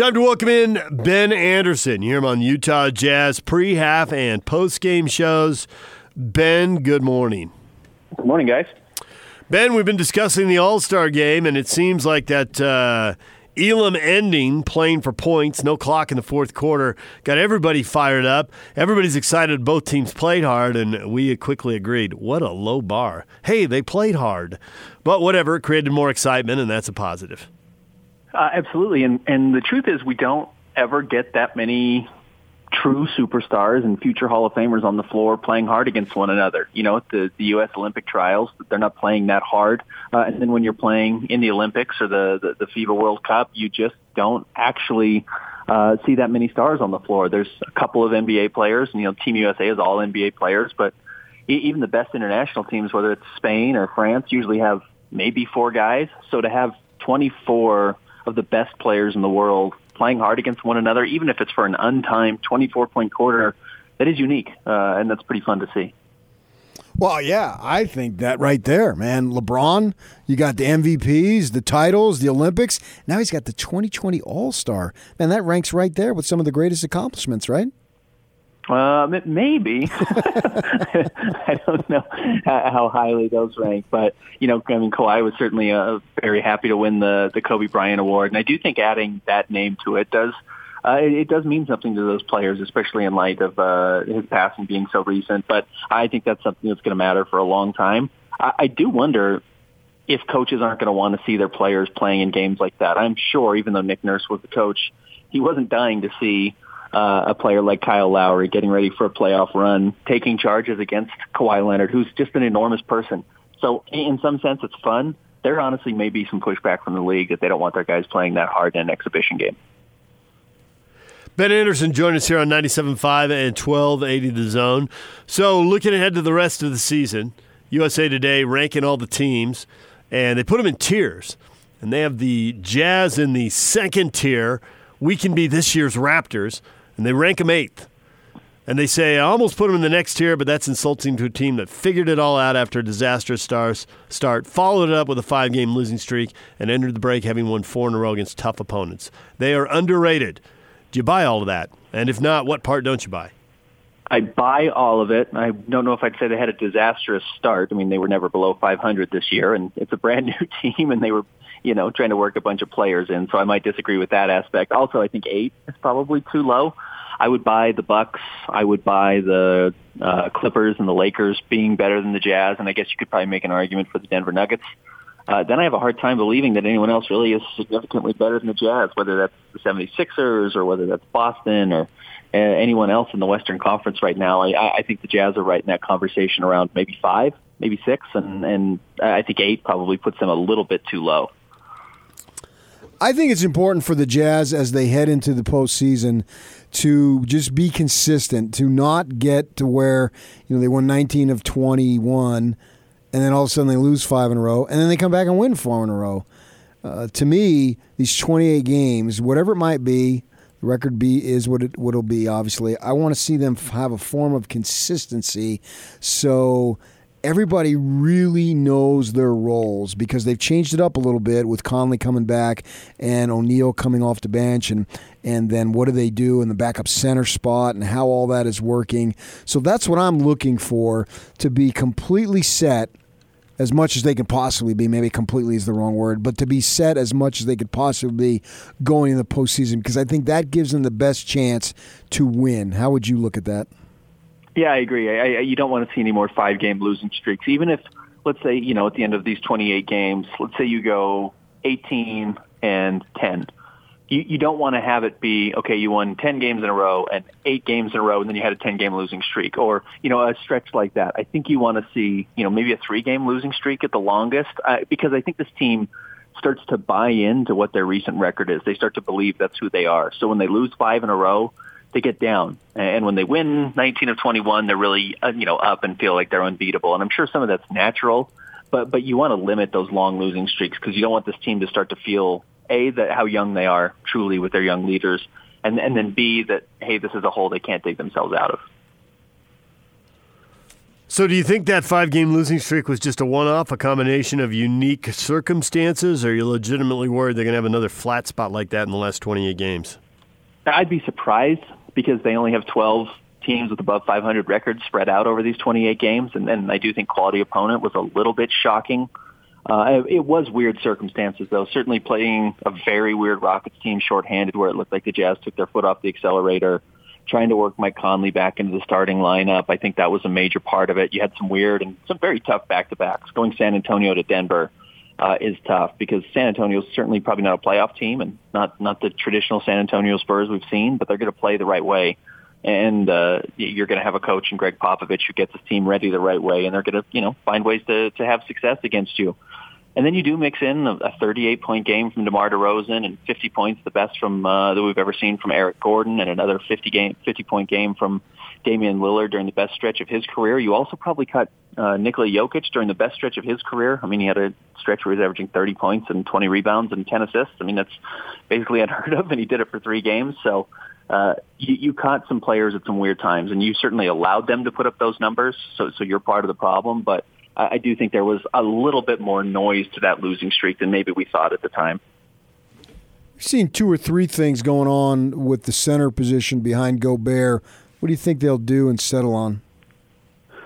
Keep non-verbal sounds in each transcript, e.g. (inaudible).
Time to welcome in Ben Anderson. You hear him on Utah Jazz pre, half, and post game shows. Ben, good morning. Good morning, guys. Ben, we've been discussing the All Star game, and it seems like that uh, Elam ending, playing for points, no clock in the fourth quarter, got everybody fired up. Everybody's excited. Both teams played hard, and we quickly agreed, what a low bar. Hey, they played hard. But whatever, it created more excitement, and that's a positive. Uh, absolutely, and and the truth is, we don't ever get that many true superstars and future Hall of Famers on the floor playing hard against one another. You know, at the, the U.S. Olympic trials, they're not playing that hard. Uh, and then when you're playing in the Olympics or the, the, the FIBA World Cup, you just don't actually uh, see that many stars on the floor. There's a couple of NBA players, and, you know, Team USA is all NBA players, but even the best international teams, whether it's Spain or France, usually have maybe four guys. So to have 24 of the best players in the world playing hard against one another, even if it's for an untimed 24 point quarter, that is unique, uh, and that's pretty fun to see. Well, yeah, I think that right there, man. LeBron, you got the MVPs, the titles, the Olympics. Now he's got the 2020 All Star. Man, that ranks right there with some of the greatest accomplishments, right? Uh, maybe. (laughs) I don't know how highly those rank, but you know, I mean, Kawhi was certainly uh, very happy to win the the Kobe Bryant Award, and I do think adding that name to it does uh, it, it does mean something to those players, especially in light of uh, his passing being so recent. But I think that's something that's going to matter for a long time. I, I do wonder if coaches aren't going to want to see their players playing in games like that. I'm sure, even though Nick Nurse was the coach, he wasn't dying to see uh, a player like Kyle Lowry getting ready for a playoff run, taking charges against Kawhi Leonard, who's just an enormous person. So in some sense, it's fun. There honestly may be some pushback from the league that they don't want their guys playing that hard in an exhibition game. Ben Anderson joined us here on 97.5 and 1280 The Zone. So looking ahead to the rest of the season, USA Today ranking all the teams, and they put them in tiers. And they have the Jazz in the second tier. We can be this year's Raptors and they rank them eighth. And they say, I almost put them in the next tier, but that's insulting to a team that figured it all out after a disastrous stars, start, followed it up with a five game losing streak, and entered the break having won four in a row against tough opponents. They are underrated. Do you buy all of that? And if not, what part don't you buy? I buy all of it. I don't know if I'd say they had a disastrous start. I mean, they were never below 500 this year, and it's a brand (laughs) new team, and they were you know, trying to work a bunch of players in. So I might disagree with that aspect. Also, I think eight is probably too low. I would buy the Bucks. I would buy the uh, Clippers and the Lakers being better than the Jazz, and I guess you could probably make an argument for the Denver Nuggets. Uh, then I have a hard time believing that anyone else really is significantly better than the Jazz, whether that's the 76ers or whether that's Boston or uh, anyone else in the Western Conference right now. I, I think the Jazz are right in that conversation around maybe five, maybe six, and, and I think eight probably puts them a little bit too low. I think it's important for the Jazz as they head into the postseason to just be consistent, to not get to where you know they won 19 of 21, and then all of a sudden they lose five in a row, and then they come back and win four in a row. Uh, to me, these 28 games, whatever it might be, the record be is what it what it'll be. Obviously, I want to see them have a form of consistency. So everybody really knows their roles because they've changed it up a little bit with Conley coming back and O'Neale coming off the bench and and then what do they do in the backup center spot and how all that is working. So that's what I'm looking for to be completely set as much as they can possibly be. Maybe completely is the wrong word, but to be set as much as they could possibly be going in the postseason because I think that gives them the best chance to win. How would you look at that? Yeah, I agree. I, I, you don't want to see any more five-game losing streaks. Even if, let's say, you know, at the end of these 28 games, let's say you go 18 and 10. You, you don't want to have it be, okay, you won 10 games in a row and eight games in a row, and then you had a 10-game losing streak, or, you know, a stretch like that. I think you want to see, you know, maybe a three-game losing streak at the longest, uh, because I think this team starts to buy into what their recent record is. They start to believe that's who they are. So when they lose five in a row, they get down. And when they win 19 of 21, they're really, uh, you know, up and feel like they're unbeatable. And I'm sure some of that's natural, but, but you want to limit those long losing streaks because you don't want this team to start to feel, A, that how young they are truly with their young leaders, and, and then B, that, hey, this is a hole they can't dig themselves out of. So, do you think that five game losing streak was just a one off, a combination of unique circumstances, or are you legitimately worried they're going to have another flat spot like that in the last 28 games? I'd be surprised because they only have 12 teams with above 500 records spread out over these 28 games, and then I do think quality opponent was a little bit shocking. Uh, it was weird circumstances, though. Certainly playing a very weird Rockets team shorthanded where it looked like the Jazz took their foot off the accelerator trying to work Mike Conley back into the starting lineup. I think that was a major part of it. You had some weird and some very tough back-to-backs. Going San Antonio to Denver uh, is tough because San Antonio is certainly probably not a playoff team and not not the traditional San Antonio Spurs we've seen, but they're going to play the right way. And uh, you're going to have a coach in Gregg Popovich who gets his team ready the right way, and they're going to you know find ways to to have success against you. And then you do mix in a 38 point game from DeMar DeRozan and 50 points, the best from uh, that we've ever seen from Eric Gordon, and another 50 game 50 point game from Damian Lillard during the best stretch of his career. You also probably cut uh, Nikola Jokic during the best stretch of his career. I mean, he had a stretch where he was averaging 30 points and 20 rebounds and 10 assists. I mean, that's basically (laughs) unheard of, and he did it for three games. So uh, you, you caught some players at some weird times, and you certainly allowed them to put up those numbers. So, so you're part of the problem, but I do think there was a little bit more noise to that losing streak than maybe we thought at the time. Seen two or three things going on with the center position behind Gobert. What do you think they'll do and settle on?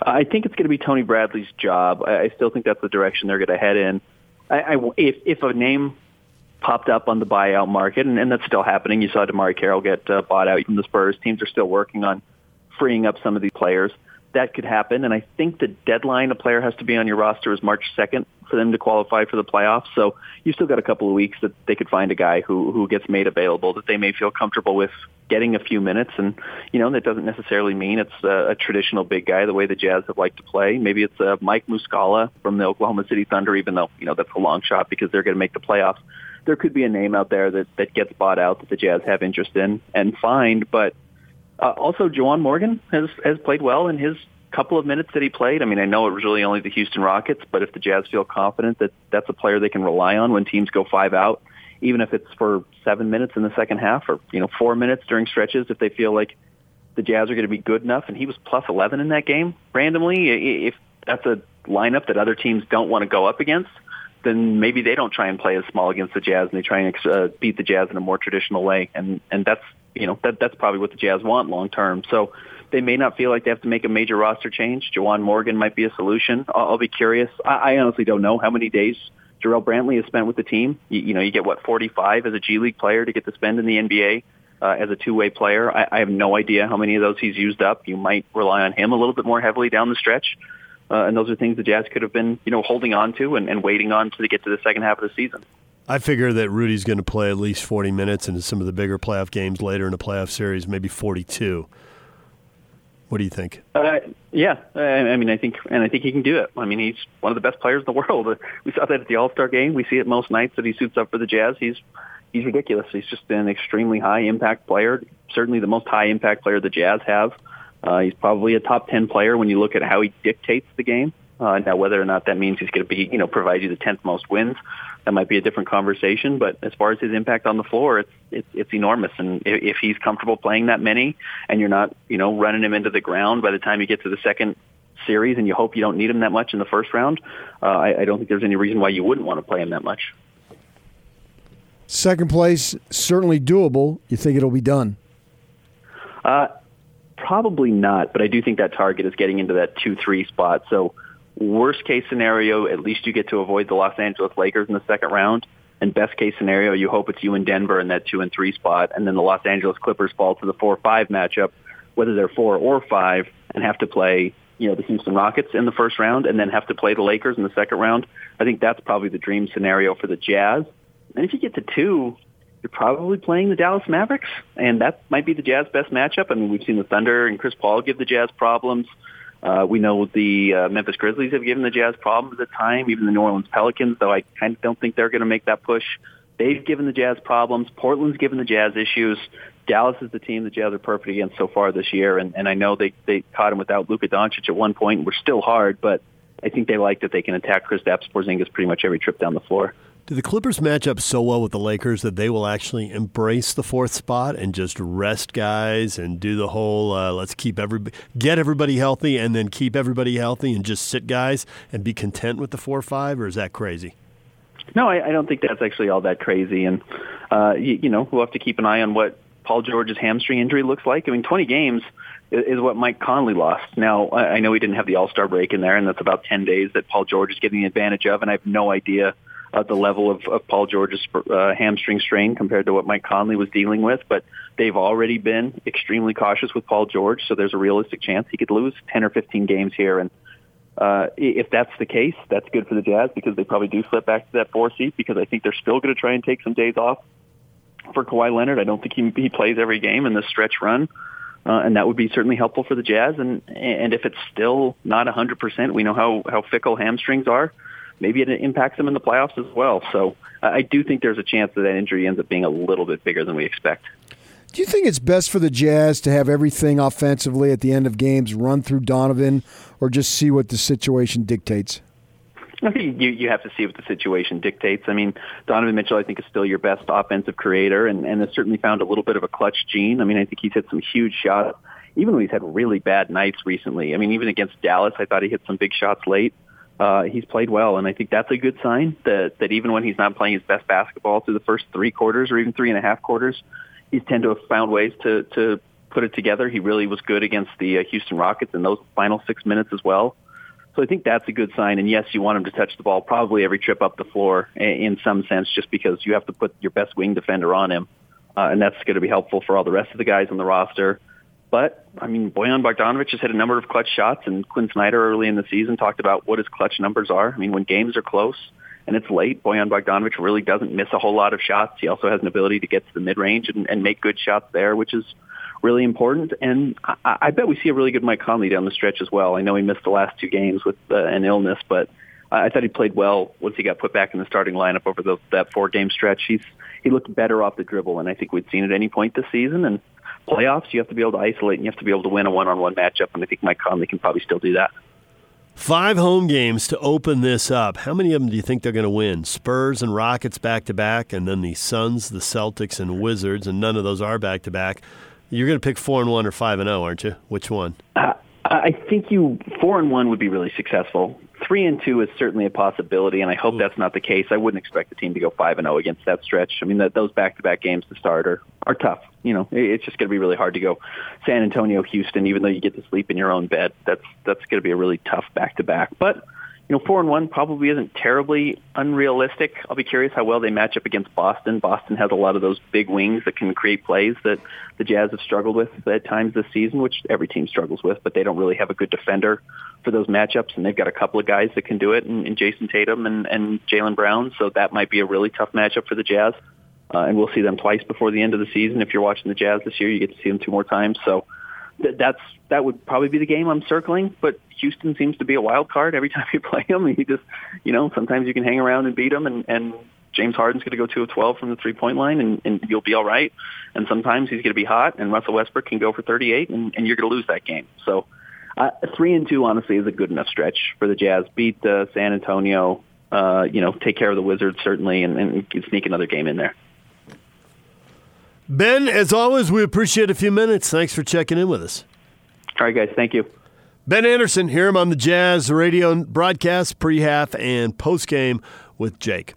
I think it's going to be Tony Bradley's job. I still think that's the direction they're going to head in. I, I, if, if a name popped up on the buyout market, and, and that's still happening, you saw DeMarre Carroll get uh, bought out from the Spurs. Teams are still working on freeing up some of these players that could happen. And I think the deadline a player has to be on your roster is March 2nd for them to qualify for the playoffs. So you've still got a couple of weeks that they could find a guy who, who gets made available that they may feel comfortable with getting a few minutes. And, you know, that doesn't necessarily mean it's a, a traditional big guy the way the Jazz have liked to play. Maybe it's a Mike Muscala from the Oklahoma City Thunder, even though, you know, that's a long shot because they're going to make the playoffs. There could be a name out there that, that gets bought out that the Jazz have interest in and find, but uh, also, Juwan Morgan has has played well in his couple of minutes that he played. I mean, I know it was really only the Houston Rockets, but if the Jazz feel confident that that's a player they can rely on when teams go five out, even if it's for seven minutes in the second half or you know four minutes during stretches, if they feel like the Jazz are going to be good enough, and he was plus 11 in that game randomly. If that's a lineup that other teams don't want to go up against, then maybe they don't try and play as small against the Jazz, and they try and uh, beat the Jazz in a more traditional way. And and that's you know that that's probably what the Jazz want long term. So they may not feel like they have to make a major roster change. Juwan Morgan might be a solution. I'll, I'll be curious. I, I honestly don't know how many days Jarrell Brantley has spent with the team. You, you know, you get what 45 as a G League player to get to spend in the NBA. Uh, as a two-way player, I, I have no idea how many of those he's used up. You might rely on him a little bit more heavily down the stretch. Uh, and those are things the Jazz could have been, you know, holding on to and, and waiting on to get to the second half of the season. I figure that Rudy's going to play at least 40 minutes into some of the bigger playoff games later in the playoff series, maybe 42. What do you think? Uh, yeah, I mean, I think, and I think he can do it. I mean, he's one of the best players in the world. (laughs) We saw that at the All Star game. We see it most nights that he suits up for the Jazz. He's he's ridiculous. He's just an extremely high impact player. Certainly the most high impact player the Jazz have. Uh, he's probably a top ten player when you look at how he dictates the game. Now, whether or not that means he's going to be, you know, provide you the tenth most wins, that might be a different conversation. But as far as his impact on the floor, it's it's, it's enormous. And if, if he's comfortable playing that many, and you're not, you know, running him into the ground by the time you get to the second series, and you hope you don't need him that much in the first round, uh, I, I don't think there's any reason why you wouldn't want to play him that much. Second place certainly doable. You think it'll be done? Uh, probably not, but I do think that target is getting into that two three spot. So Worst case scenario, at least you get to avoid the Los Angeles Lakers in the second round. And best case scenario, you hope it's you and Denver in that two and three spot, and then the Los Angeles Clippers fall to the four five matchup, whether they're four or five, and have to play you know the Houston Rockets in the first round, and then have to play the Lakers in the second round. I think that's probably the dream scenario for the Jazz. And if you get to two, you're probably playing the Dallas Mavericks, and that might be the Jazz best matchup. I mean, we've seen the Thunder and Chris Paul give the Jazz problems. Uh, we know the uh, Memphis Grizzlies have given the Jazz problems at the time, even the New Orleans Pelicans, though I kind of don't think they're going to make that push. They've given the Jazz problems. Portland's given the Jazz issues. Dallas is the team the Jazz are perfect against so far this year, and, and I know they, they caught him without Luka Doncic at one point were still hard, but I think they like that they can attack Kristaps Porzingis pretty much every trip down the floor. Do the Clippers match up so well with the Lakers that they will actually embrace the fourth spot and just rest guys and do the whole uh, let's keep everybody get everybody healthy and then keep everybody healthy and just sit guys and be content with the four or five, or is that crazy? No, I, I don't think that's actually all that crazy. And uh, you, you know, we'll have to keep an eye on what Paul George's hamstring injury looks like. I mean, 20 games is what Mike Conley lost. Now, I know he didn't have the All-Star break in there, and that's about 10 days that Paul George is getting the advantage of, and I have no idea uh, the level of, of Paul George's uh, hamstring strain compared to what Mike Conley was dealing with, but they've already been extremely cautious with Paul George, so there's a realistic chance he could lose 10 or 15 games here, and uh, if that's the case, that's good for the Jazz because they probably do slip back to that four seat because I think they're still going to try and take some days off for Kawhi Leonard. I don't think he, he plays every game in this stretch run. Uh, and that would be certainly helpful for the Jazz. And and if it's still not 100%, we know how how fickle hamstrings are. Maybe it impacts them in the playoffs as well. So I do think there's a chance that that injury ends up being a little bit bigger than we expect. Do you think it's best for the Jazz to have everything offensively at the end of games run through Donovan, or just see what the situation dictates? I think you you have to see what the situation dictates. I mean, Donovan Mitchell, I think, is still your best offensive creator, and and has certainly found a little bit of a clutch gene. I mean, I think he's hit some huge shots, even when he's had really bad nights recently. I mean, even against Dallas, I thought he hit some big shots late. Uh, he's played well, and I think that's a good sign that that even when he's not playing his best basketball through the first three quarters or even three and a half quarters, he's tend to have found ways to to put it together. He really was good against the uh, Houston Rockets in those final six minutes as well. So I think that's a good sign. And yes, you want him to touch the ball probably every trip up the floor in some sense, just because you have to put your best wing defender on him, uh, and that's going to be helpful for all the rest of the guys on the roster. But I mean, Bojan Bogdanovic has hit a number of clutch shots, and Quin Snyder early in the season talked about what his clutch numbers are. I mean, when games are close and it's late, Bojan Bogdanovic really doesn't miss a whole lot of shots. He also has an ability to get to the mid range and, and make good shots there, which is really important. And I, I bet we see a really good Mike Conley down the stretch as well. I know he missed the last two games with uh, an illness, but I thought he played well once he got put back in the starting lineup over the, that four game stretch. He's he looked better off the dribble, and I think we'd seen at any point this season. And playoffs, you have to be able to isolate and you have to be able to win a one on one matchup, and I think Mike Conley can probably still do that. Five home games to open this up. How many of them do you think they're going to win? Spurs and Rockets back to back, and then the Suns, the Celtics, and Wizards, and none of those are back to back. You're going to pick four and one or five and zero, oh, aren't you? Which one? Uh, I think you four and one would be really successful. Three and two is certainly a possibility, and I hope hmm. that's not the case. I wouldn't expect the team to go five and zero oh against that stretch. I mean, that those back to back games to start are are tough. You know, it, it's just going to be really hard to go San Antonio, Houston, even though you get to sleep in your own bed. That's that's going to be a really tough back to back. But you know, four and one probably isn't terribly unrealistic. I'll be curious how well they match up against Boston. Boston has a lot of those big wings that can create plays that the Jazz have struggled with at times this season, which every team struggles with, but they don't really have a good defender for those matchups, and they've got a couple of guys that can do it, in, in Jayson Tatum and, and Jaylen Brown, so that might be a really tough matchup for the Jazz. Uh, and we'll see them twice before the end of the season. If you're watching the Jazz this year, you get to see them two more times. So th- that's that would probably be the game I'm circling. But Houston seems to be a wild card every (laughs) time you play them. He just, you know, sometimes you can hang around and beat them, and, and James Harden's going to go two of twelve from the three point line, and, and you'll be all right. And sometimes he's going to be hot, and Russell Westbrook can go for 38, and, and you're going to lose that game. So uh, three and two, honestly, is a good enough stretch for the Jazz. Beat uh, San Antonio, uh, you know, take care of the Wizards certainly, and, and sneak another game in there. Ben, as always, we appreciate a few minutes. Thanks for checking in with us. All right, guys. Thank you. Ben Anderson, hear him on the Jazz radio broadcast, pre half and post game with Jake.